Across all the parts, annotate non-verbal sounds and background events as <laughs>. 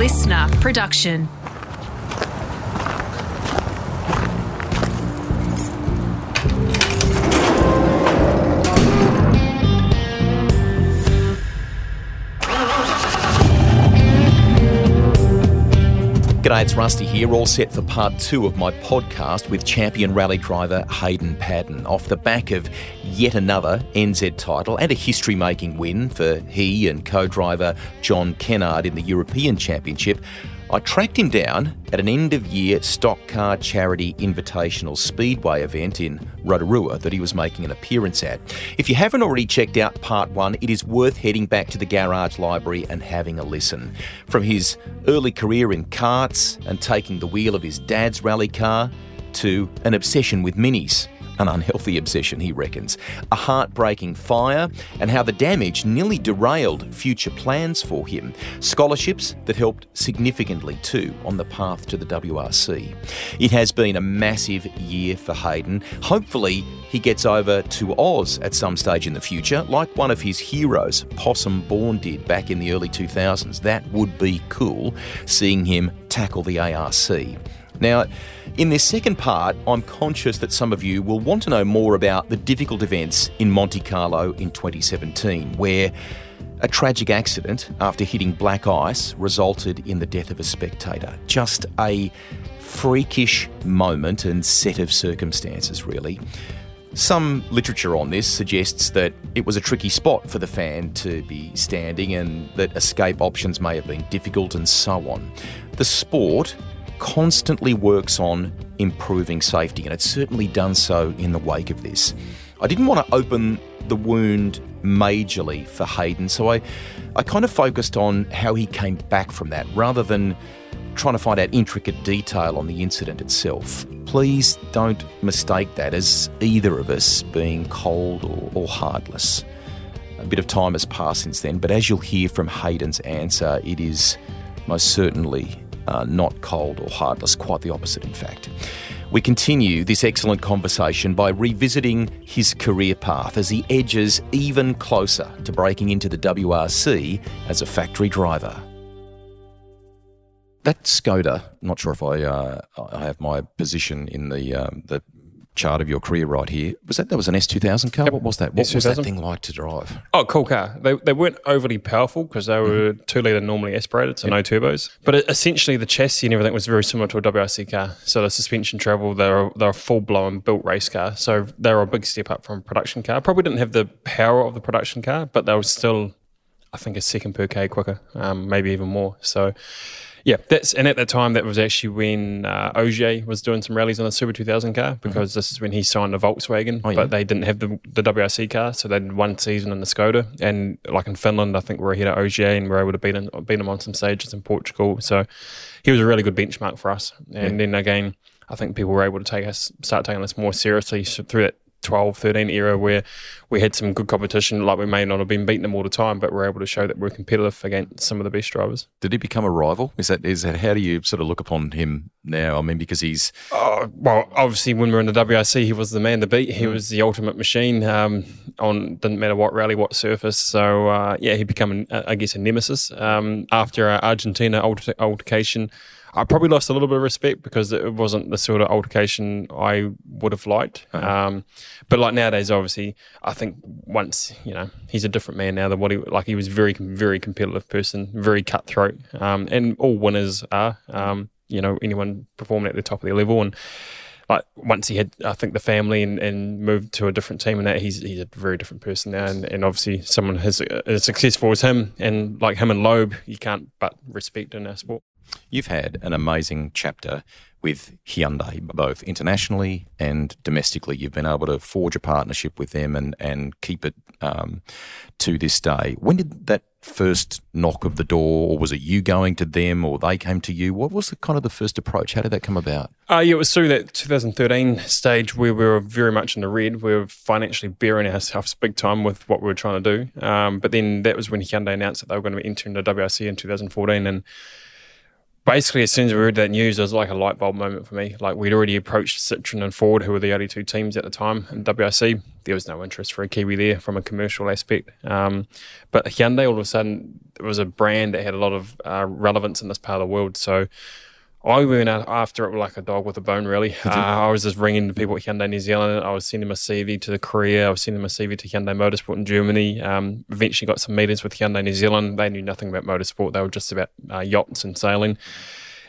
listener production. G'day, it's Rusty here, all set for part two of my podcast with champion rally driver Hayden Paddon. Off the back of yet another NZ title and a history making win for he and co driver John Kennard in the European Championship, I tracked him down at an end of year stock car charity invitational speedway event in Rotorua that he was making an appearance at. If you haven't already checked out part one, it is worth heading back to the Garage Library and having a listen. From his early career in karts and taking the wheel of his dad's rally car to an obsession with minis an unhealthy obsession, he reckons, a heartbreaking fire, and how the damage nearly derailed future plans for him. Scholarships that helped significantly too on the path to the WRC. It has been a massive year for Hayden. Hopefully, he gets over to Oz at some stage in the future, like one of his heroes, Possum Bourne, did back in the early 2000s. That would be cool, seeing him tackle the ARC. Now, in this second part, I'm conscious that some of you will want to know more about the difficult events in Monte Carlo in 2017, where a tragic accident after hitting black ice resulted in the death of a spectator. Just a freakish moment and set of circumstances, really. Some literature on this suggests that it was a tricky spot for the fan to be standing and that escape options may have been difficult and so on. The sport constantly works on improving safety, and it's certainly done so in the wake of this. I didn't want to open the wound majorly for Hayden, so I, I kind of focused on how he came back from that rather than trying to find out intricate detail on the incident itself. Please don't mistake that as either of us being cold or, or heartless. A bit of time has passed since then, but as you'll hear from Hayden's answer, it is most certainly uh, not cold or heartless, quite the opposite, in fact. We continue this excellent conversation by revisiting his career path as he edges even closer to breaking into the WRC as a factory driver. That Skoda, not sure if I uh, I have my position in the um, the chart of your career right here. Was that that was an S two thousand car? Yep. What was that? What S2000? was that thing like to drive? Oh, cool car. They, they weren't overly powerful because they were mm-hmm. two liter normally aspirated, so yep. no turbos. But it, essentially, the chassis and everything was very similar to a WRC car. So the suspension travel, they're they're a full blown built race car. So they were a big step up from production car. Probably didn't have the power of the production car, but they were still, I think, a second per k quicker, um, maybe even more. So yeah, that's and at that time that was actually when uh, Ogier was doing some rallies on a Super 2000 car mm-hmm. because mm-hmm. this is when he signed the Volkswagen, oh, yeah. but they didn't have the, the WRC car, so they had one season in the Skoda. And like in Finland, I think we are ahead of Ogier and we are able to beat him, beat him on some stages in Portugal. So he was a really good benchmark for us. And yeah. then again, I think people were able to take us, start taking us more seriously through that 12, 13 era where we had some good competition. Like we may not have been beating them all the time, but we're able to show that we're competitive against some of the best drivers. Did he become a rival? Is that is that how do you sort of look upon him now? I mean, because he's oh, well, obviously when we are in the WRC, he was the man to beat. He mm. was the ultimate machine um, on didn't matter what rally, what surface. So uh, yeah, he become an, I guess a nemesis um, after our Argentina altercation. I probably lost a little bit of respect because it wasn't the sort of altercation I would have liked. Uh-huh. Um, but like nowadays, obviously, I think once you know he's a different man now than what he like. He was very very competitive person, very cutthroat, um, and all winners are. Um, you know, anyone performing at the top of their level and. Like once he had, I think the family and, and moved to a different team, and that he's he's a very different person now, and, and obviously someone as, as successful as him, and like him and Loeb, you can't but respect in our sport. You've had an amazing chapter with Hyundai, both internationally and domestically. You've been able to forge a partnership with them and, and keep it um, to this day. When did that first knock of the door, or was it you going to them, or they came to you? What was the kind of the first approach? How did that come about? Uh, yeah, it was through that 2013 stage where we were very much in the red. We were financially bearing ourselves big time with what we were trying to do. Um, but then that was when Hyundai announced that they were going to be entering the WRC in 2014, and basically, as soon as we read that news, it was like a light bulb moment for me. Like we'd already approached Citroen and Ford, who were the only two teams at the time in WRC. There was no interest for a Kiwi there from a commercial aspect. Um, but Hyundai, all of a sudden, was a brand that had a lot of uh, relevance in this part of the world. So I went out after it like a dog with a bone, really. <laughs> Uh, I was just ringing the people at Hyundai New Zealand. I was sending my CV to the Korea. I was sending my CV to Hyundai Motorsport in Germany. Um, eventually got some meetings with Hyundai New Zealand. They knew nothing about motorsport. They were just about uh, yachts and sailing.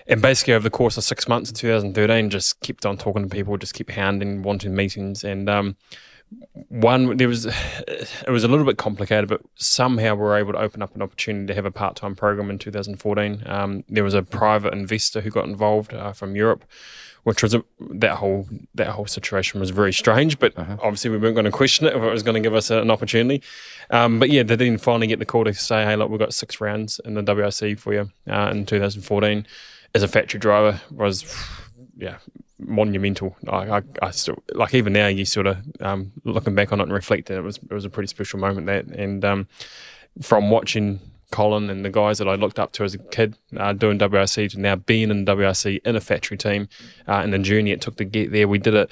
And basically, over the course of six months in 2013, just kept on talking to people, just kept hounding, wanting meetings. And um, one there was it was a little bit complicated, but somehow we were able to open up an opportunity to have a part time program in 2014. Um, there was a private investor who got involved uh, from Europe, which was a, that whole that whole situation was very strange. But uh-huh. obviously, we weren't going to question it if it was going to give us a, an opportunity. Um, but yeah, they didn't finally get the call to say, "Hey, look, we've got six rounds in the WRC for you uh, in 2014." As a factory driver, was yeah monumental. I, I, I, still like even now. You sort of um, looking back on it and reflecting. It was it was a pretty special moment that, and um, from watching Colin and the guys that I looked up to as a kid uh, doing WRC to now being in WRC in a factory team, uh, and the journey it took to get there. We did it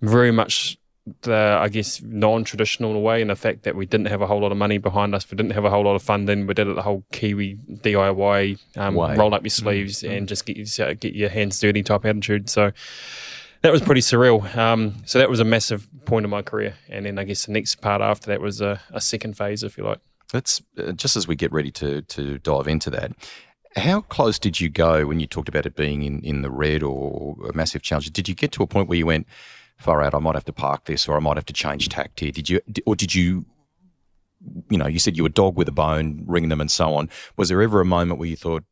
very much the I guess non-traditional in a way and the fact that we didn't have a whole lot of money behind us, we didn't have a whole lot of funding. We did it the whole Kiwi DIY, um, roll up your sleeves mm-hmm. and just get your, get your hands dirty type attitude. So that was pretty surreal. Um, so that was a massive point of my career, and then I guess the next part after that was a, a second phase, if you like. That's uh, just as we get ready to to dive into that. How close did you go when you talked about it being in, in the red or a massive challenge? Did you get to a point where you went? Far out, I might have to park this or I might have to change tact here. Did you, or did you, you know, you said you were dog with a bone, ring them and so on. Was there ever a moment where you thought,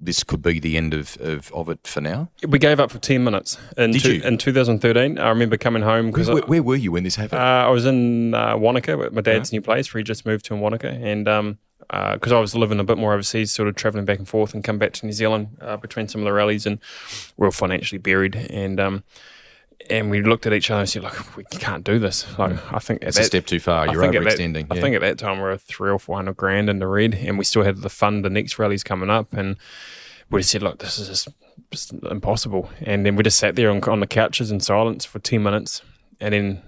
this could be the end of, of, of it for now? We gave up for 10 minutes. In, Did two, you? in 2013, I remember coming home. Where, where, where, were you when this happened? Uh, I was in uh, Wanaka, my dad's new place where he just moved to in Wanaka. And um, because uh, I was living a bit more overseas, sort of traveling back and forth and come back to New Zealand uh, between some of the rallies, and we are financially buried. And um, and we looked at each other and said, "Look, we can't do this." Like, I think it's a step too far. You're overextending. That, yeah. I think at that time we were three or four hundred grand in the red, and we still had the fund. The next rally's coming up, and we said, "Look, this is just, just impossible." And then we just sat there on, on the couches in silence for ten minutes, and then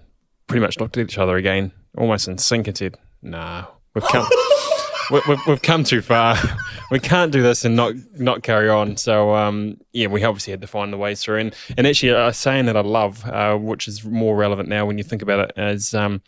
pretty much looked at each other again, almost in sync, and said, "Nah, we've come." <laughs> we've, we've come too far. <laughs> we can't do this and not not carry on. So um, yeah, we obviously had to find the ways through. And and actually, a saying that I love, uh, which is more relevant now when you think about it, is um,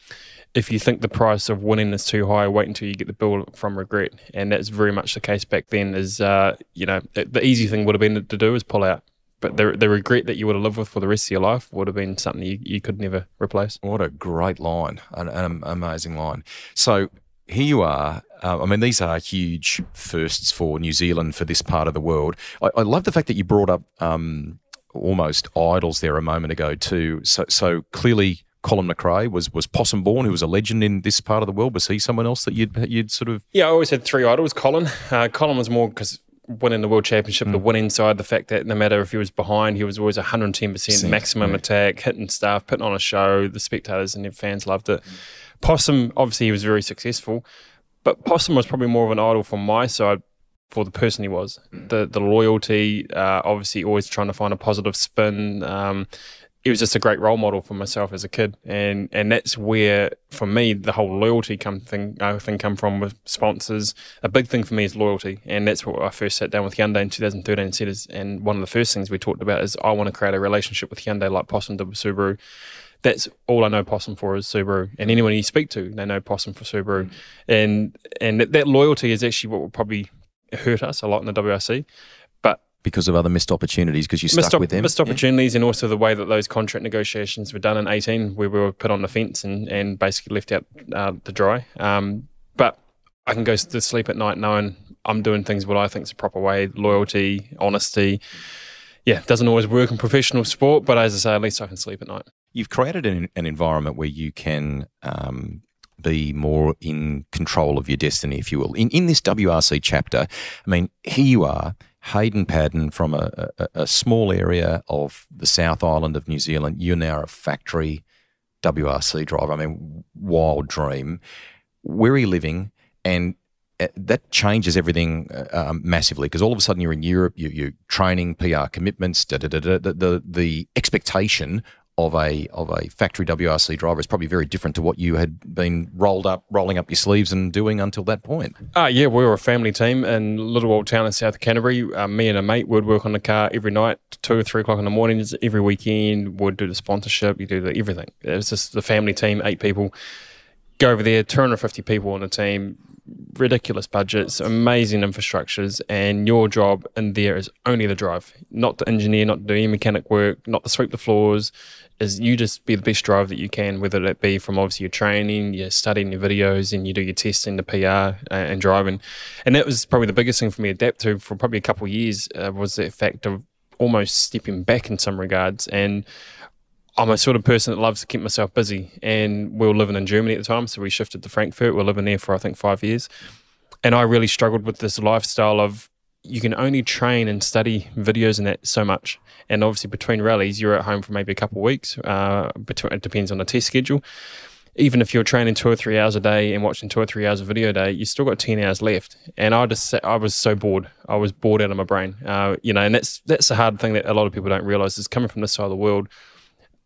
if you think the price of winning is too high, wait until you get the bill from regret. And that's very much the case back then. Is uh, you know the easy thing would have been to do is pull out. But the, the regret that you would have lived with for the rest of your life would have been something you, you could never replace. What a great line, an, an amazing line. So here you are. Uh, I mean, these are huge firsts for New Zealand for this part of the world. I, I love the fact that you brought up um, almost idols there a moment ago too. So, so clearly, Colin McRae was was Possum Bourne, who was a legend in this part of the world. Was he someone else that you'd you'd sort of? Yeah, I always had three idols. Colin, uh, Colin was more because winning the world championship, mm. the winning side, the fact that no matter if he was behind, he was always 110% maximum yeah. attack, hitting stuff, putting on a show. The spectators and the fans loved it. Mm. Possum, obviously, he was very successful, but Possum was probably more of an idol from my side for the person he was. The the loyalty, uh, obviously, always trying to find a positive spin. Um, he was just a great role model for myself as a kid, and and that's where for me the whole loyalty come thing I think come from with sponsors. A big thing for me is loyalty, and that's what I first sat down with Hyundai in 2013 and said is, and one of the first things we talked about is I want to create a relationship with Hyundai like Possum did with Subaru that's all I know Possum for is Subaru, and anyone you speak to, they know Possum for Subaru, mm. and and that, that loyalty is actually what will probably hurt us a lot in the WRC, but because of other missed opportunities because you stuck op- with them, missed opportunities, yeah. and also the way that those contract negotiations were done in eighteen, where we were put on the fence and and basically left out uh, to dry. Um, but I can go to sleep at night knowing I'm doing things what I think is the proper way, loyalty, honesty. Yeah, it doesn't always work in professional sport, but as I say, at least I can sleep at night you've created an, an environment where you can um, be more in control of your destiny, if you will. In, in this WRC chapter, I mean, here you are, Hayden Paddon from a, a, a small area of the South Island of New Zealand. You're now a factory WRC driver. I mean, wild dream. Where are you living? And that changes everything uh, um, massively because all of a sudden you're in Europe, you, you're training, PR commitments, da, da, da, the, the, the expectation of a of a factory WRC driver is probably very different to what you had been rolled up, rolling up your sleeves and doing until that point. Uh, yeah, we were a family team in little old town in South Canterbury. Uh, me and a mate would work on the car every night, two or three o'clock in the mornings, every weekend. Would do the sponsorship, you do the everything. It was just the family team, eight people. Go over there, 250 people on the team, ridiculous budgets, amazing infrastructures, and your job in there is only the drive, not the engineer, not to do any mechanic work, not to sweep the floors. Is you just be the best driver that you can, whether it be from obviously your training, your studying your videos, and you do your testing, the PR, uh, and driving. And that was probably the biggest thing for me to adapt to for probably a couple of years uh, was the fact of almost stepping back in some regards and I'm a sort of person that loves to keep myself busy. And we were living in Germany at the time, so we shifted to Frankfurt. We are living there for I think five years, and I really struggled with this lifestyle of you can only train and study videos and that so much. And obviously, between rallies, you're at home for maybe a couple of weeks. Uh, between, it depends on the test schedule. Even if you're training two or three hours a day and watching two or three hours of video a day, you still got ten hours left. And I just I was so bored. I was bored out of my brain. Uh, you know, and that's that's a hard thing that a lot of people don't realize is coming from this side of the world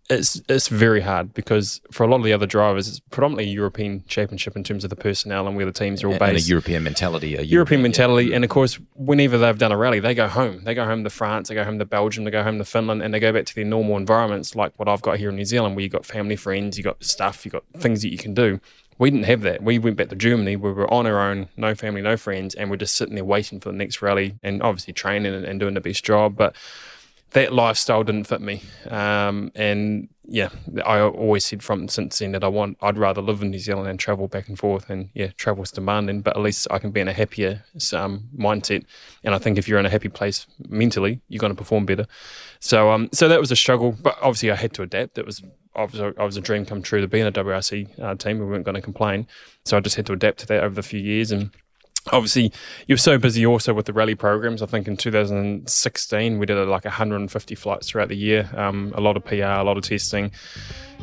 it's it's very hard because for a lot of the other drivers, it's predominantly a European championship in terms of the personnel and where the teams are all based. And a European mentality. A European, European mentality. Yeah. And of course, whenever they've done a rally, they go home. They go home to France, they go home to Belgium, they go home to Finland, and they go back to their normal environments like what I've got here in New Zealand, where you've got family, friends, you've got stuff, you've got things that you can do. We didn't have that. We went back to Germany. We were on our own, no family, no friends, and we're just sitting there waiting for the next rally and obviously training and, and doing the best job. But that lifestyle didn't fit me. Um, and yeah, I always said from since then that I want I'd rather live in New Zealand and travel back and forth. And yeah, travel's demanding, but at least I can be in a happier um, mindset. And I think if you're in a happy place mentally, you're going to perform better. So um, so that was a struggle, but obviously I had to adapt. It was I was was a dream come true to be in a WRC uh, team. We weren't going to complain, so I just had to adapt to that over the few years and obviously you're so busy also with the rally programs. I think in 2016 we did like 150 flights throughout the year. Um, a lot of pr a lot of testing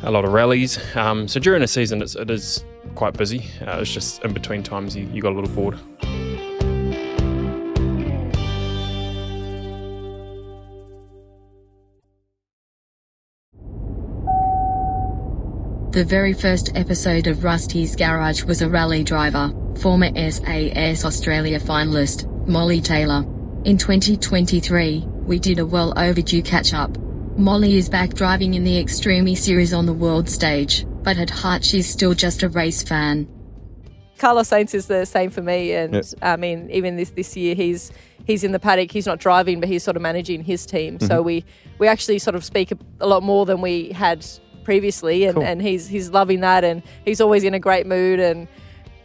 a lot of rallies. Um, so during the season it's, it is quite busy. Uh, it's just in between times you, you got a little bored The very first episode of Rusty's Garage was a rally driver, former SAS Australia finalist, Molly Taylor. In 2023, we did a well overdue catch up. Molly is back driving in the Extreme series on the world stage, but at heart she's still just a race fan. Carlos Sainz is the same for me, and yep. I mean, even this this year, he's he's in the paddock. He's not driving, but he's sort of managing his team. Mm-hmm. So we we actually sort of speak a, a lot more than we had previously, and, cool. and he's he's loving that, and he's always in a great mood and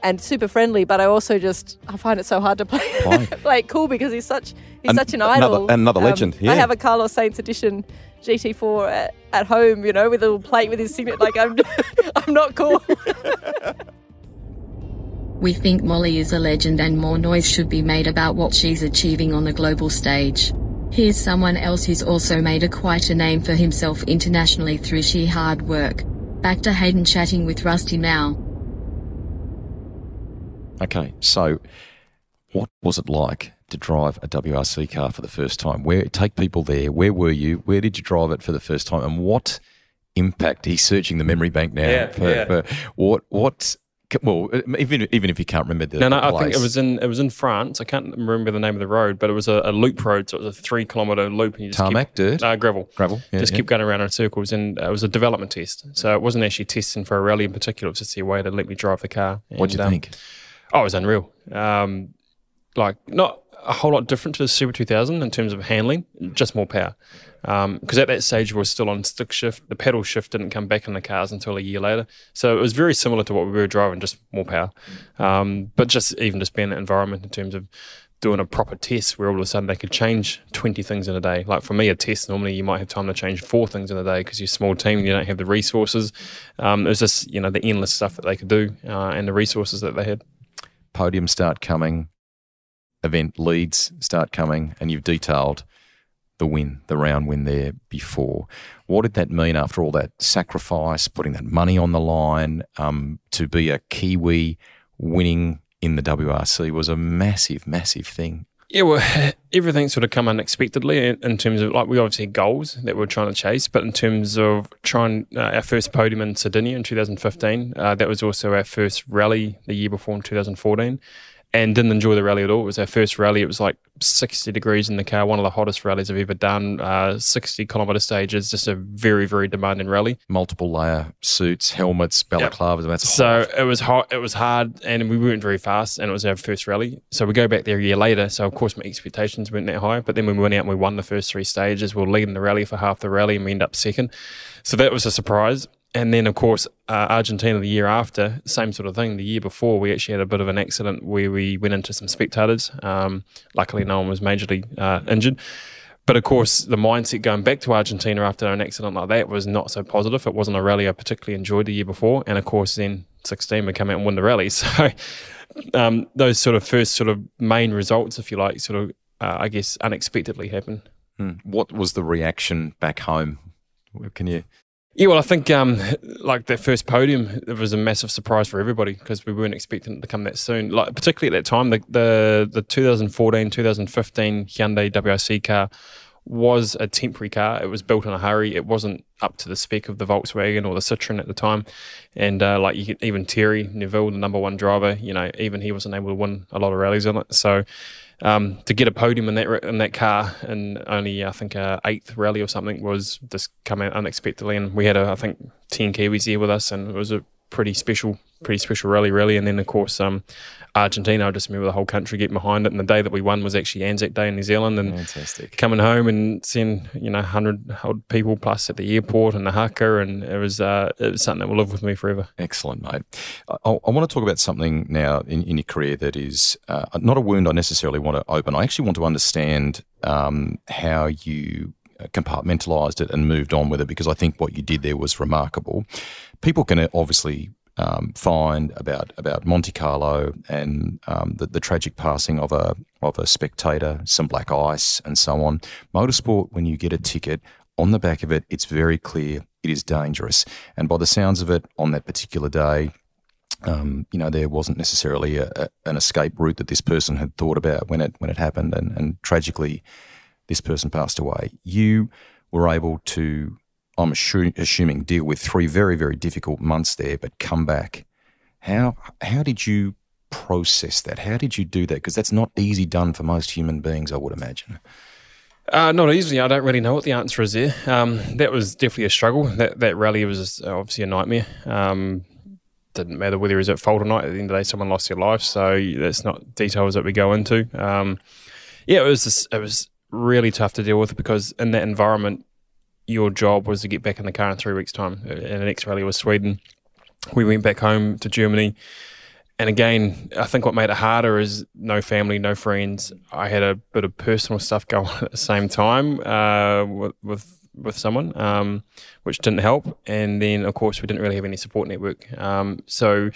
and super friendly. But I also just I find it so hard to play play <laughs> cool because he's such he's An- such an idol. Another, another um, legend. Yeah. I have a Carlos Sainz edition GT4 at, at home, you know, with a little plate with his signature. Like I'm <laughs> I'm not cool. <laughs> We think Molly is a legend and more noise should be made about what she's achieving on the global stage. Here's someone else who's also made a quite a name for himself internationally through sheer hard work. Back to Hayden chatting with Rusty now. Okay, so what was it like to drive a WRC car for the first time? Where take people there? Where were you? Where did you drive it for the first time? And what impact? He's searching the memory bank now. Yeah, for, yeah. For what what well, even even if you can't remember the no, no, the I think it was in it was in France. I can't remember the name of the road, but it was a, a loop road, so it was a three kilometer loop. And you just Tarmac, keep, dirt, uh, gravel, gravel. Yeah, just yeah. keep going around in circles, and it was a development test. So it wasn't actually testing for a rally in particular. It was just a way to let me drive the car. What do you um, think? Oh, it was unreal. Um, like not a whole lot different to the Super 2000 in terms of handling, just more power because um, at that stage we were still on stick shift. The pedal shift didn't come back in the cars until a year later, so it was very similar to what we were driving, just more power. Um, but just even just being in that environment in terms of doing a proper test where all of a sudden they could change 20 things in a day. Like for me, a test, normally you might have time to change four things in a day because you're a small team and you don't have the resources. Um, it was just, you know, the endless stuff that they could do uh, and the resources that they had. Podiums start coming, event leads start coming, and you've detailed the win, the round win there before. What did that mean after all that sacrifice, putting that money on the line um, to be a Kiwi winning in the WRC was a massive, massive thing. Yeah, well, <laughs> everything sort of come unexpectedly in, terms of like we obviously had goals that we are trying to chase, but in terms of trying uh, our first podium in Sardinia in 2015, uh, that was also our first rally the year before in 2014 and didn't enjoy the rally at all. It was our first rally. It was like 60 degrees in the car, one of the hottest rallies I've ever done. Uh, 60 kilometre stages, just a very, very demanding rally. Multiple layer suits, helmets, balaclavas. Yep. That's so hot. it was hot. It was hard, and we weren't very fast. And it was our first rally. So we go back there a year later. So of course my expectations weren't that high. But then when we went out and we won the first three stages, we were leading the rally for half the rally, and we end up second. So that was a surprise and then of course uh, Argentina the year after, same sort of thing. The year before, we actually had a bit of an accident where we went into some spectators. Um, luckily, no one was majorly uh, injured. But of course, the mindset going back to Argentina after an accident like that was not so positive. It wasn't a rally I particularly enjoyed the year before, and of course, then 16 we come out and win the rally. <laughs> So um, those sort of first sort of main results, if you like, sort of uh, I guess unexpectedly happen. Hmm. What was the reaction back home? Can you yeah, well, I think um, like that first podium, it was a massive surprise for everybody because we weren't expecting it to come that soon. Like particularly at that time, the the, the 2014 2015 Hyundai WRC car was a temporary car. It was built in a hurry. It wasn't up to the spec of the Volkswagen or the Citroen at the time. And uh, like could, even Thierry Neuville, the number one driver, you know, even he wasn't able to win a lot of rallies on it. So um, to get a podium in that in that car and only I think a eighth rally or something was just out unexpectedly, and we had a, I think ten Kiwis here with us, and it was a pretty special pretty special rally, really. And then, of course, um, Argentina, I just remember the whole country getting behind it. And the day that we won was actually Anzac Day in New Zealand. And Fantastic. coming home and seeing, you know, 100 people plus at the airport and the haka. And it was, uh, it was something that will live with me forever. Excellent, mate. I, I want to talk about something now in, in your career that is uh, not a wound I necessarily want to open. I actually want to understand um, how you compartmentalized it and moved on with it because I think what you did there was remarkable. People can obviously um, find about about Monte Carlo and um, the, the tragic passing of a of a spectator, some black ice, and so on. Motorsport, when you get a ticket on the back of it, it's very clear it is dangerous. And by the sounds of it, on that particular day, um, you know, there wasn't necessarily a, a, an escape route that this person had thought about when it when it happened, and, and tragically, this person passed away. You were able to I'm assuming, deal with three very, very difficult months there, but come back. How how did you process that? How did you do that? Because that's not easy done for most human beings, I would imagine. Uh, not easily. I don't really know what the answer is there. Um, that was definitely a struggle. That that rally was obviously a nightmare. Um, didn't matter whether he was at fault or not. At the end of the day, someone lost their life, so that's not details that we go into. Um, yeah, it was just, it was really tough to deal with because in that environment, your job was to get back in the car in three weeks' time. And the next rally was Sweden. We went back home to Germany. And again, I think what made it harder is no family, no friends. I had a bit of personal stuff <laughs> going on at the same time uh, with, with with someone, um, which didn't help. And then, of course, we didn't really have any support network. Um, so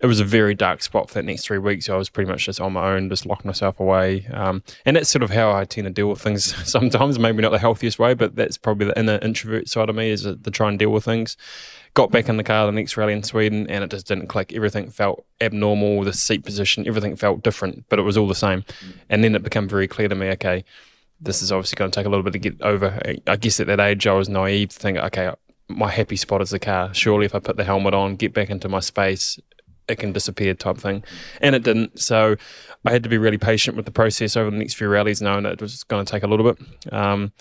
it was a very dark spot for that next three weeks. I was pretty much just on my own, just locking myself away. Um, and that's sort of how I tend to deal with things <laughs> sometimes. Maybe not the healthiest way, but that's probably the inner introvert side of me is to try and deal with things. Got back in the car the next rally in Sweden, and it just didn't click. Everything felt abnormal. The seat position, everything felt different, but it was all the same. And then it became very clear to me, okay, this is obviously going to take a little bit to get over. I guess at that age, I was naive to think, okay, my happy spot is the car. Surely, if I put the helmet on, get back into my space, it can disappear, type thing. And it didn't. So I had to be really patient with the process over the next few rallies, knowing that it was going to take a little bit. Um,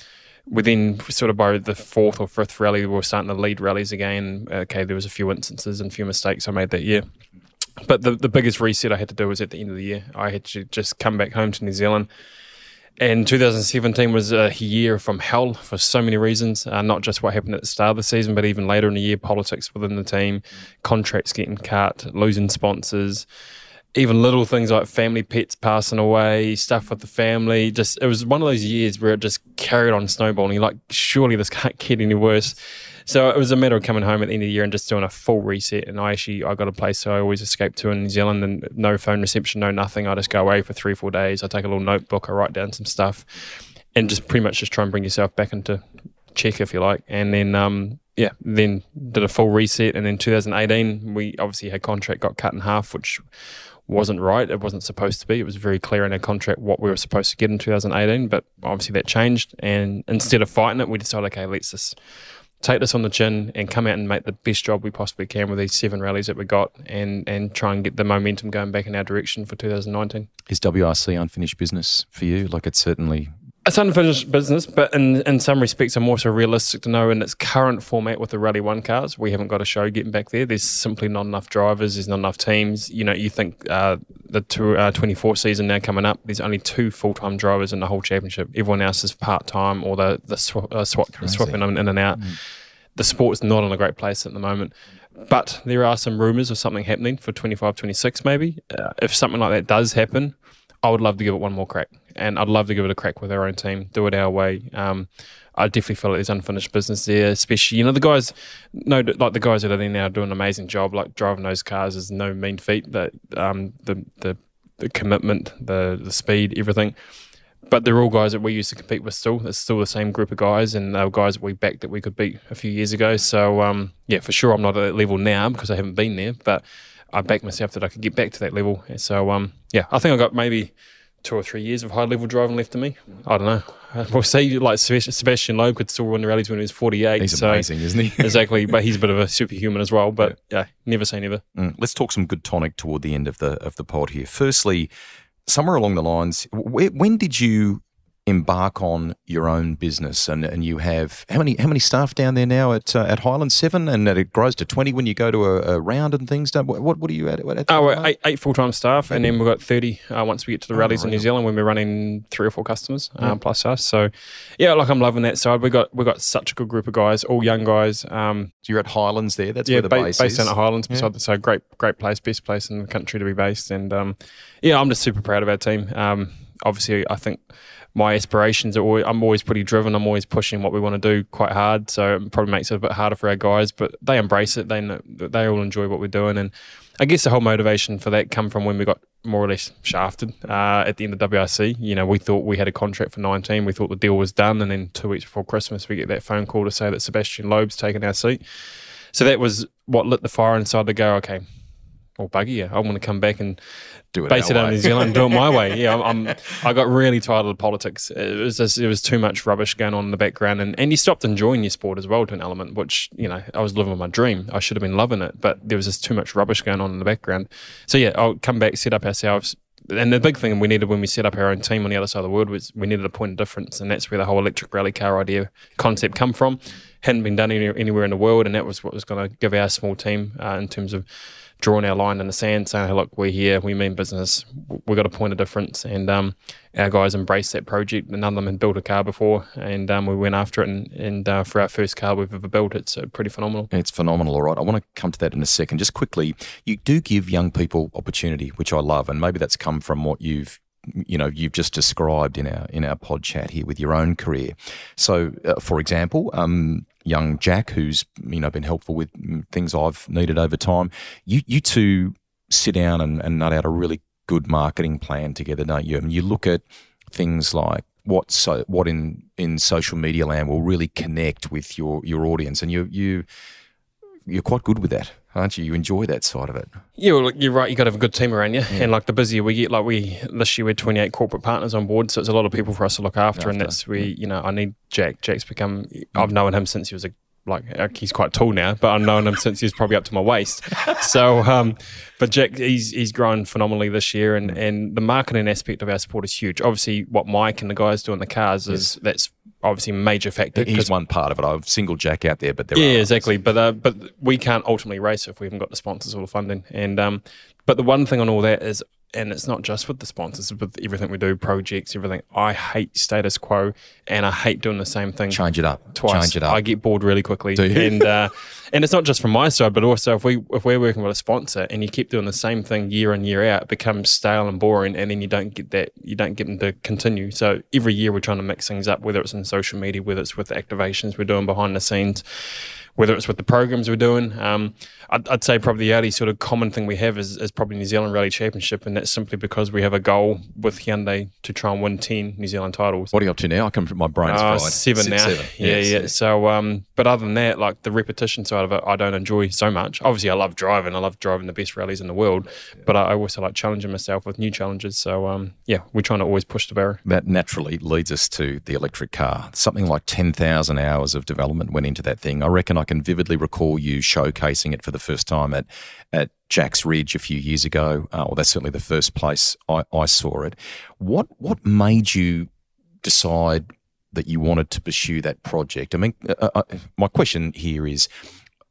within sort of by the fourth or fifth rally, we were starting to lead rallies again. Okay, there was a few instances and a few mistakes I made that year. But the, the biggest reset I had to do was at the end of the year. I had to just come back home to New Zealand and 2017 was a year from hell for so many reasons, uh, not just what happened at the start of the season, but even later in the year, politics within the team, contracts getting cut, losing sponsors, even little things like family pets passing away, stuff with the family. Just it was one of those years where it just carried on snowballing. Like, surely this can't get any worse. So it was a matter of coming home at the end of the year and just doing a full reset. And I actually I got a place so I always escape to in New Zealand and no phone reception, no nothing. I just go away for three, four days. I take a little notebook, I write down some stuff, and just pretty much just try and bring yourself back into check if you like. And then um, yeah, then did a full reset. And then 2018, we obviously had contract got cut in half, which wasn't right. It wasn't supposed to be. It was very clear in our contract what we were supposed to get in 2018, but obviously that changed. And instead of fighting it, we decided, okay, let's just take this on the chin and come out and make the best job we possibly can with these seven rallies that we got and, and try and get the momentum going back in our direction for 2019. Is WRC unfinished business for you? Like it's certainly it's unfinished business, but in, in some respects, I'm also realistic to know in its current format with the Rally One cars, we haven't got a show getting back there. There's simply not enough drivers. There's not enough teams. You know, you think uh, the two, uh, 24 season now coming up, there's only two full time drivers in the whole championship. Everyone else is part time or the the sw- uh, swap, swapping them in and out. Mm. The sport's not in a great place at the moment. But there are some rumours of something happening for 25, 26 maybe. Uh, if something like that does happen, I would love to give it one more crack, and I'd love to give it a crack with our own team, do it our way. Um, I definitely feel like there's unfinished business there, especially you know the guys, no, like the guys that are there now doing an amazing job. Like driving those cars is no mean feat. But um, the the the commitment, the the speed, everything. But they're all guys that we used to compete with still. It's still the same group of guys, and they were guys that we backed that we could beat a few years ago. So um, yeah, for sure, I'm not at that level now because I haven't been there, but I backed myself that I could get back to that level. So um, yeah, I think I got maybe two or three years of high level driving left in me. I don't know. <laughs> We'll see. Like Sebastian Loeb could still win the rallies when he was 48. He's so amazing, isn't he? <laughs> <laughs> exactly. But he's a bit of a superhuman as well. But yeah, yeah never say never. Mm. Let's talk some good tonic toward the end of the of the pod here. Firstly, somewhere along the lines, when did you embark on your own business. And, and you have how many how many staff down there now at uh, at Highland? Seven? And it grows to twenty when you go to a, a round and things what what, what are you at, at oh we're eight, eight full time staff and then we've got 30 uh, once we get to the oh, rallies in New Zealand when we're running three or four customers uh, plus us. So yeah like I'm loving that side. We got we got such a good group of guys all young guys um, so you're at Highlands there? That's yeah, where the ba- base based is. down at Highlands yeah. beside the, so great great place best place in the country to be based. And um, yeah I'm just super proud of our team. Um, obviously I think my aspirations are always, I'm always pretty driven. I'm always pushing what we want to do quite hard. So it probably makes it a bit harder for our guys, but they embrace it. They know, they all enjoy what we're doing, and I guess the whole motivation for that come from when we got more or less shafted uh, at the end of WRC. You know, we thought we had a contract for 19. We thought the deal was done, and then two weeks before Christmas, we get that phone call to say that Sebastian Loeb's taken our seat. So that was what lit the fire inside to go. Okay, well, buggy, yeah, I want to come back and do it base it on New Zealand, do it my way. Yeah, I'm, I'm, <laughs> i got really tired of politics. It was just, it was too much rubbish going on in the background, and, and you stopped enjoying your sport as well to an element. Which you know, I was living my dream. I should have been loving it, but there was just too much rubbish going on in the background. So yeah, I'll come back, set up ourselves. And the big thing we needed when we set up our own team on the other side of the world was we needed a point of difference, and that's where the whole electric rally car idea concept come from. Hadn't been done any, anywhere in the world, and that was what was going to give our small team uh, in terms of drawing our line in the sand, saying, hey, look, we're here, we mean business, we've got a point of difference. And um, our guys embraced that project. None of them had built a car before, and um, we went after it. And, and uh, for our first car we've ever built, it's uh, pretty phenomenal. It's phenomenal, all right. I want to come to that in a second. Just quickly, you do give young people opportunity, which I love, and maybe that's come from what you've you know you've just described in our in our pod chat here with your own career. So, uh, for example, um, young Jack, who's you know been helpful with things I've needed over time. You you two sit down and, and nut out a really good marketing plan together, don't you? And you look at things like what so what in in social media land will really connect with your your audience, and you you you're quite good with that aren't you? You enjoy that side of it. Yeah, well, you're right. You got to have a good team around you, yeah. and like the busier we get, like we this year we had 28 corporate partners on board, so it's a lot of people for us to look after, after. and that's we, you know, I need Jack. Jack's become. Mm. I've known him since he was a like uh, he's quite tall now, but I've known him since he was probably up to my waist. <laughs> So, um, but Jack, he's he's grown phenomenally this year, and mm. and the marketing aspect of our sport is huge. Obviously, what Mike and the guys do in the cars is yes. that's obviously major factor. He's one part of it. I've singled Jack out there, but there yeah, exactly. But uh, but we can't ultimately race if we haven't got the sponsors or the funding. And um, but the one thing on all that is and it's not just with the sponsors, with everything we do, projects, everything. I hate status quo, and I hate doing the same thing. Change it up. Twice. Change it up. I get bored really quickly. And uh, and it's not just from my side, but also if we if we're working with a sponsor and you keep doing the same thing year in year out, it becomes stale and boring, and then you don't get that you don't get them to continue. So every year we're trying to mix things up, whether it's in social media, whether it's with activations we're doing behind the scenes whether it's with the programs we're doing. Um, I'd, I'd, say probably the only sort of common thing we have is, is, probably New Zealand Rally Championship, and that's simply because we have a goal with Hyundai to try and win 10 New Zealand titles. What are you up to now? I come from my brain's uh, fried. Seven now. Seven. Yeah, yeah. yeah. So, um, but other than that, like the repetition side of it, I don't enjoy so much. Obviously, I love driving. I love driving the best rallies in the world, but I also like challenging myself with new challenges. So, um, yeah, we're trying to always push the barrier. That naturally leads us to the electric car. Something like 10,000 hours of development went into that thing. I reckon I can vividly recall you showcasing it for the first time at, at Jack's Ridge a few years ago. Uh, well, that's certainly the first place I, I saw it. What, what made you decide that you wanted to pursue that project? I mean, uh, uh, uh my question here is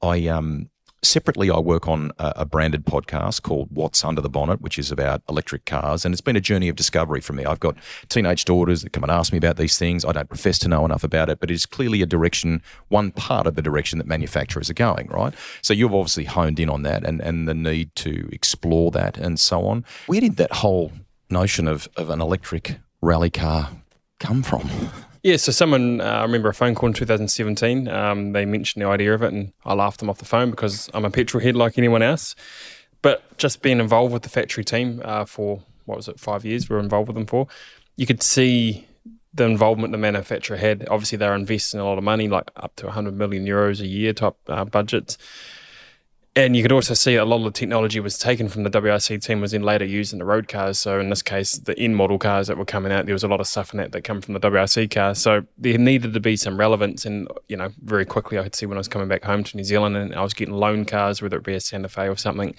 I um, Separately, I work on a, a, branded podcast called What's Under the Bonnet, which is about electric cars. And it's been a journey of discovery for me. I've got teenage daughters that come and ask me about these things. I don't profess to know enough about it, but it's clearly a direction, one part of the direction that manufacturers are going, right? So you've obviously honed in on that and, and the need to explore that and so on. Where did that whole notion of, of an electric rally car come from? <laughs> Yeah, so someone, uh, I remember a phone call in 2017. Um, they mentioned the idea of it, and I laughed them off the phone because I'm a petrol head like anyone else. But just being involved with the factory team uh, for, what was it, five years we were involved with them for, you could see the involvement the manufacturer had. Obviously, they're investing a lot of money, like up to 100 million euros a year type uh, budgets and you could also see a lot of the technology was taken from the WRC team was then later used in the road cars. So in this case, the N model cars that were coming out, there was a lot of stuff in that that come from the WRC car. So there needed to be some relevance, and you know, very quickly I could see when I was coming back home to New Zealand and I was getting loan cars, whether it be a Santa Fe or something.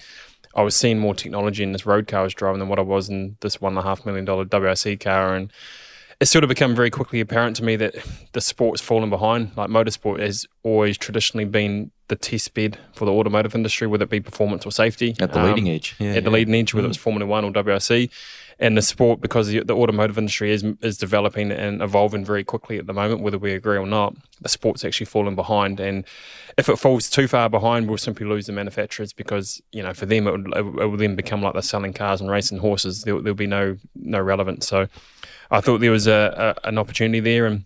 I was seeing more technology in this road car I was driving than what I was in this one and a half million dollar WRC car, and it's sort of become very quickly apparent to me that the sport's fallen behind. Like motorsport has always traditionally been the test bed for the automotive industry, whether it be performance or safety. At the um, leading edge. Yeah, at yeah. the leading edge, whether mm. it's Formula One or WRC. And the sport, because the, the, automotive industry is is developing and evolving very quickly at the moment, whether we agree or not, the sport's actually fallen behind. And if it falls too far behind, we'll simply lose the manufacturers because, you know, for them, it, would, it will then become like they're selling cars and racing horses. There, will be no no relevance. So I thought there was a, a an opportunity there. And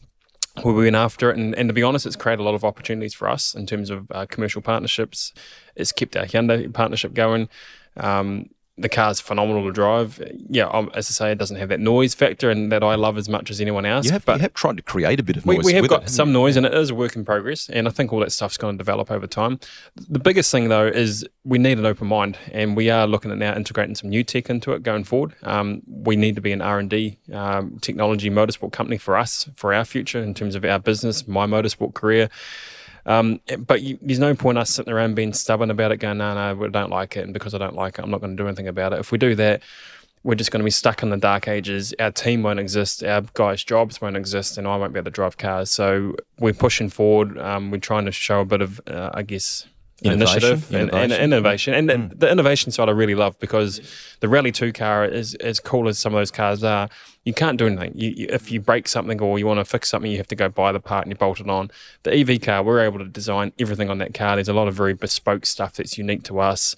we went after it. And, and, to be honest, it's created a lot of opportunities for us in terms of uh, commercial partnerships. It's kept our Hyundai partnership going. Um, the car's phenomenal to drive. Yeah, um, as I say, it doesn't have that noise factor and that I love as much as anyone else. You have, but you have tried to create a bit of noise. We, we have got it, some noise and it is a work in progress. And I think all that stuff's going to develop over time. The biggest thing, though, is we need an open mind and we are looking at now integrating some new tech into it going forward. Um, we need to be an R&D um, technology motorsport company for us, for our future in terms of our business, my motorsport career. Um, but you, there's no point us sitting around being stubborn about it, going, no, no, I don't like it. And because I don't like it, I'm not going to do anything about it. If we do that, we're just going to be stuck in the dark ages. Our team won't exist. Our guys' jobs won't exist, and I won't be able to drive cars. So we're pushing forward. Um, we're trying to show a bit of, uh, I guess, innovation, initiative and, innovation. and, innovation. And mm. the, the, innovation side I really love because the Rally 2 car is as cool as some of those cars are. You can't do anything. You, you, if you break something or you want to fix something, you have to go buy the part and you bolt it on. The EV car, we're able to design everything on that car. There's a lot of very bespoke stuff that's unique to us.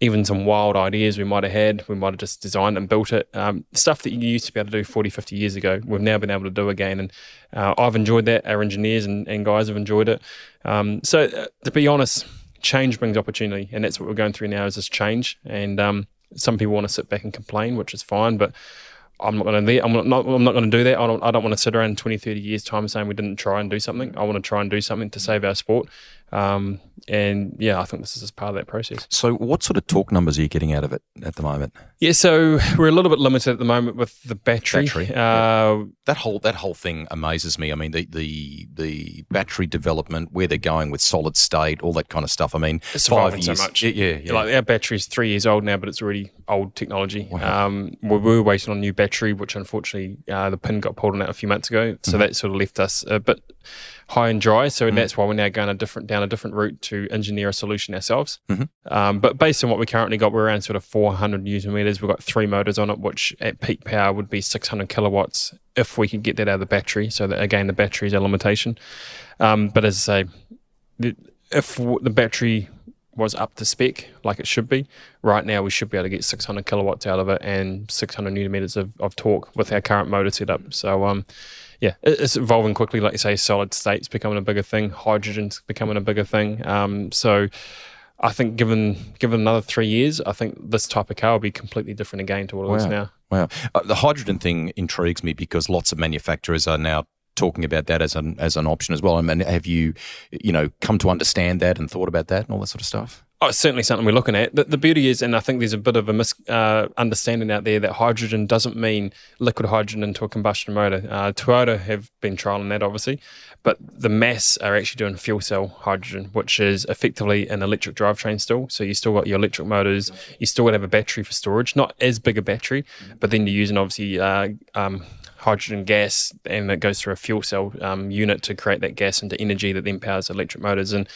Even some wild ideas we might have had. We might have just designed and built it. Um, stuff that you used to be able to do 40, 50 years ago, we've now been able to do again. And uh, I've enjoyed that. Our engineers and, and guys have enjoyed it. Um, so, uh, to be honest, change brings opportunity, and that's what we're going through now is this change. And um, some people want to sit back and complain, which is fine, but I'm not going to. I'm not. I'm not going to do that. I don't. I don't want to sit around in 20, 30 years time saying we didn't try and do something. I want to try and do something to save our sport. Um, and yeah, I think this is just part of that process. So, what sort of torque numbers are you getting out of it at the moment? Yeah, so we're a little bit limited at the moment with the battery. battery uh, yeah. That whole that whole thing amazes me. I mean, the the the battery development, where they're going with solid state, all that kind of stuff. I mean, it's five years. so much. Yeah, yeah, Like our battery's three years old now, but it's already old technology. Wow. Um, we were waiting on a new battery, which unfortunately uh, the pin got pulled on that a few months ago, so mm-hmm. that sort of left us a bit high and dry. So mm. that's why we're now going a different down a different route to engineer a solution ourselves. Mm-hmm. Um, but based on what we currently got, we're around sort of 400 newton meters. We've got three motors on it, which at peak power would be 600 kilowatts if we could get that out of the battery. So that again, the battery is a limitation. Um, but as I say, if the battery was up to spec like it should be. Right now, we should be able to get 600 kilowatts out of it and 600 newton meters of, of torque with our current motor setup. So, um, yeah, it's evolving quickly. Like you say, solid state's becoming a bigger thing. Hydrogen's becoming a bigger thing. Um, so I think given given another three years, I think this type of car will be completely different again to what it wow. is now. Wow, uh, the hydrogen thing intrigues me because lots of manufacturers are now talking about that as an as an option as well. I mean, have you you know come to understand that and thought about that and all that sort of stuff? Oh, it's certainly something we're looking at. The, the beauty is, and I think there's a bit of a misunderstanding uh, out there that hydrogen doesn't mean liquid hydrogen into a combustion motor. Uh, Toyota have been trialing that, obviously, but the mass are actually doing fuel cell hydrogen, which is effectively an electric drivetrain still. So you still got your electric motors, you still got to have a battery for storage, not as big a battery, but then you're using obviously uh, um, hydrogen gas and it goes through a fuel cell um, unit to create that gas into energy that then powers electric motors. And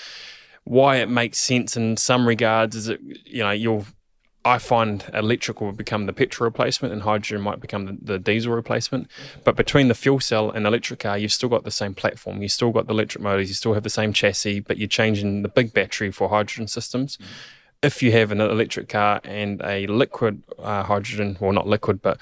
why it makes sense in some regards is that you know you'll I find electric will become the petrol replacement and hydrogen might become the, the, diesel replacement. But between the fuel cell and electric car, you've still got the same platform. You've still got the electric motors. You still have the same chassis, but you're changing the big battery for hydrogen systems. Mm-hmm. If you have an electric car and a liquid uh, hydrogen, well, not liquid, but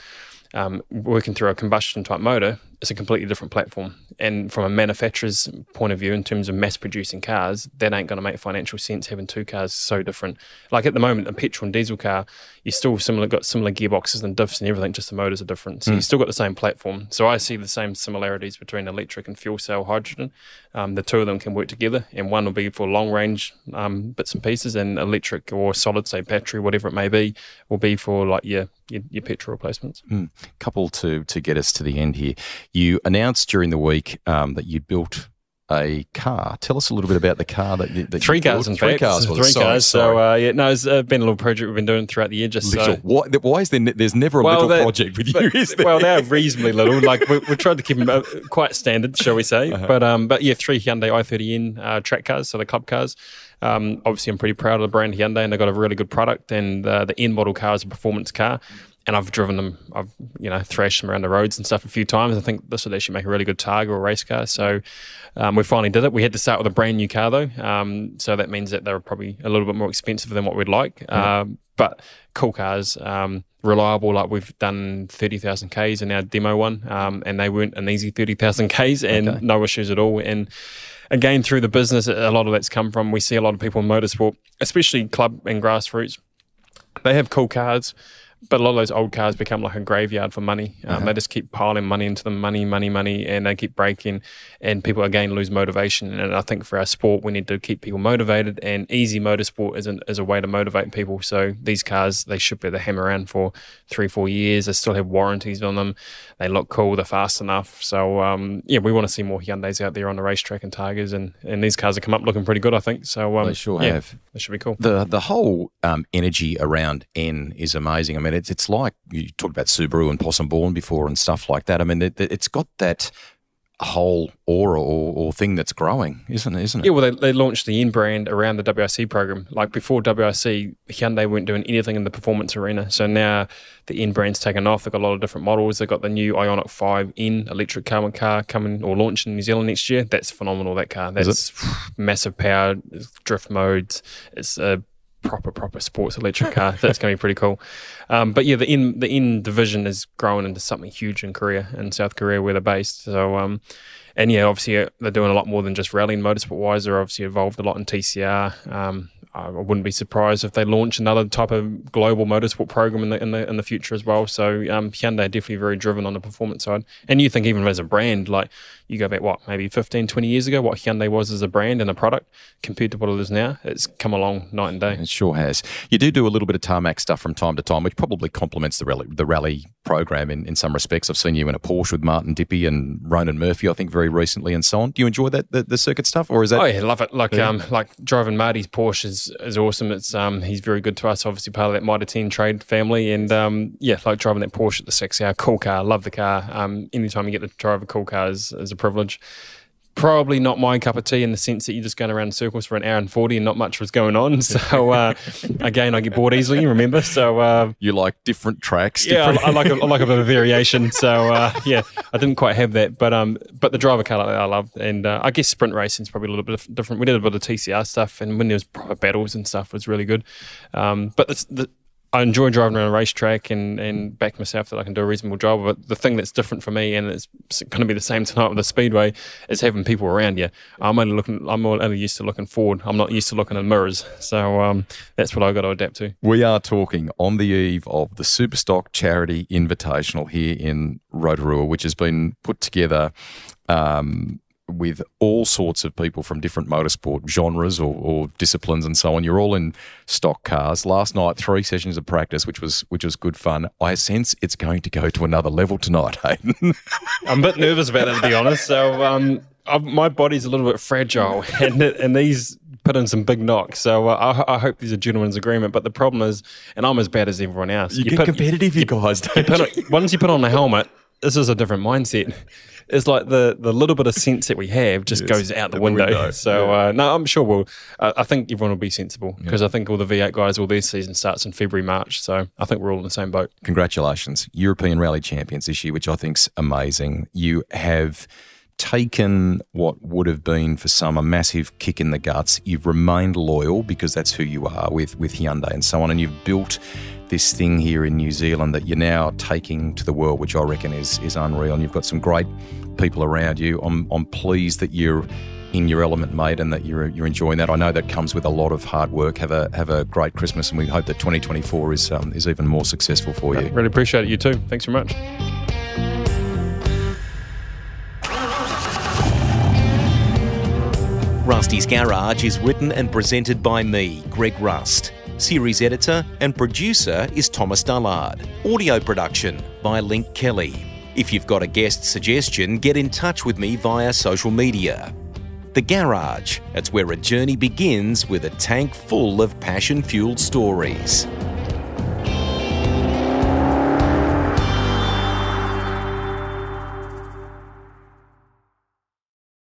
um, working through a combustion type motor, it's a completely different platform. And from a manufacturer's point of view, in terms of mass producing cars, that ain't going to make financial sense having two cars so different. Like at the moment, a petrol and diesel car, you still similar got similar gearboxes and diffs and everything, just the motors are different. So mm. you still got the same platform. So I see the same similarities between electric and fuel cell hydrogen. Um, the two of them can work together, and one will be for long range um, bits and pieces, and electric or solid state battery, whatever it may be, will be for like your your, your petrol replacements. Mm. Couple to to get us to the end here. You announced during the week um, that you built a car. Tell us a little bit about the car that, you, that three cars, built. in three fact. cars. Three sorry, cars. Sorry. So uh, yeah, no, it's uh, been a little project we've been doing throughout the year. Just. So, why, why, is there? There's never a well, little project with you. Is there? Well, they're reasonably little. Like we, we tried to keep them uh, quite standard, shall we say? Uh-huh. But um, but yeah, three Hyundai i30N uh, track cars, so the club cars. Um, obviously, I'm pretty proud of the brand Hyundai, and they've got a really good product. And uh, the N model car is a performance car and I've driven them. I've you know thrashed them around the roads and stuff a few times. I think this would actually make a really good Targa or race car. So um, we finally did it. We had to start with a brand new car though, um, so that means that they're probably a little bit more expensive than what we'd like. Yeah. Um, but cool cars, um, reliable. Like we've done thirty thousand k's in our demo one, um, and they weren't an easy thirty thousand k's, and okay. no issues at all. And again, through the business, a lot of that's come from. We see a lot of people in motorsport, especially club and grassroots. They have cool cars but a lot of those old cars become like a graveyard for money. Um, uh-huh. They just keep piling money into them, money, money, money, and they keep breaking, and people again lose motivation. And I think for our sport, we need to keep people motivated, and easy motorsport is, an, is a way to motivate people. So these cars, they should be able to hammer around for three, four years. They still have warranties on them. They look cool. They're fast enough. So um, yeah, we want to see more Hyundai's out there on the racetrack and Targas. and, and these cars have come up looking pretty good, I think. So um, they sure yeah, have. They should be cool. The the whole um, energy around N is amazing. I mean, it's it's like you talked about Subaru and Possum Bourne before and stuff like that. I mean, it, has got that whole aura or, or, thing that's growing, isn't it? Isn't it? Yeah, well, they, they launched the N brand around the WRC program. Like before WRC, Hyundai weren't doing anything in the performance arena. So now the N brand's taken off. They've got a lot of different models. They've got the new Ioniq 5 N electric car car coming or launching in New Zealand next year. That's phenomenal, that car. That's massive power, drift modes. It's a proper proper sports electric car. That's going to be pretty cool. Um, but yeah, the N the N division is growing into something huge in Korea and South Korea where they're based. So um, and yeah, obviously uh, they're doing a lot more than just rallying motorsport wise. They're obviously involved a lot in TCR. Um, I wouldn't be surprised if they launch another type of global motorsport program in the in the in the future as well. So um, Hyundai are definitely very driven on the performance side. And you think even as a brand, like you go back what maybe 15, 20 years ago, what Hyundai was as a brand and a product compared to what it is now, it's come along night and day. It sure has. You do do a little bit of tarmac stuff from time to time, which probably complements the rally the rally program in, in some respects. I've seen you in a Porsche with Martin Dippy and Ronan Murphy, I think, very recently, and so on. Do you enjoy that the, the circuit stuff, or is that? Oh yeah, love it. Like yeah. um, like driving Marty's Porsche is, awesome. It's um, he's very good to us. Obviously, part of that Mitre 10 trade family, and um, yeah, like driving that Porsche at the six hour cool car. Love the car. Um, anytime you get to drive a cool car is, is a privilege probably not my cup of tea in the sense that you're just going around in circles for an hour and 40 and not much was going on. <laughs> So, uh, again, I get bored easily, remember? So, uh, you like different tracks? Yeah, I, I, like a, I like a bit of variation. So, uh, yeah, I didn't quite have that. But um, but the driver car I love. And uh, I guess sprint racing is probably a little bit different. We did a bit of TCR stuff, and when there was proper battles and stuff, was really good. Um, but the, the I enjoy driving around a racetrack and, and back myself that I can do a reasonable job. But the thing that's different for me, and it's going to be the same tonight with the speedway, is having people around you. I'm only looking. I'm only used to looking forward. I'm not used to looking in mirrors. So um, that's what I've got to adapt to. We are talking on the eve of the Superstock Charity Invitational here in Rotorua, which has been put together. Um, with all sorts of people from different motorsport genres or, or, disciplines and so on. You're all in stock cars. Last night, three sessions of practice, which was which was good fun. I sense it's going to go to another level tonight, <laughs> Hayden. I'm a bit nervous about that, to be honest. So um, I've, my body's a little bit fragile, <laughs> and and these put in some big knocks. So uh, I, I, hope there's a gentleman's agreement. But the problem is, and I'm as bad as everyone else. You, you get put, competitive, you, you guys. You once you put on the helmet, this is a different mindset it's like the the little bit of sense that we have just yes, goes out the window. window. <laughs> So yeah. uh, no, I'm sure we'll. Uh, I think everyone will be sensible because yeah. I think all the V8 guys, all their season starts in February, March. So I think we're all in the same boat. Congratulations, European Rally Champions this year, which I think's amazing. You have taken what would have been for some a massive kick in the guts. You've remained loyal because that's who you are with with Hyundai and so on, and you've built this thing here in New Zealand that you're now taking to the world, which I reckon is is unreal. And you've got some great people around you. I'm I'm pleased that you're in your element, mate, and that you're you're enjoying that. I know that comes with a lot of hard work. Have a have a great Christmas, and we hope that 2024 is um, is even more successful for you. I really appreciate it. You too. Thanks very much. Rusty's Garage is written and presented by me, Greg Rust. Series editor and producer is Thomas Dullard. Audio production by Link Kelly. If you've got a guest suggestion, get in touch with me via social media. The Garage, it's where a journey begins with a tank full of passion fueled stories.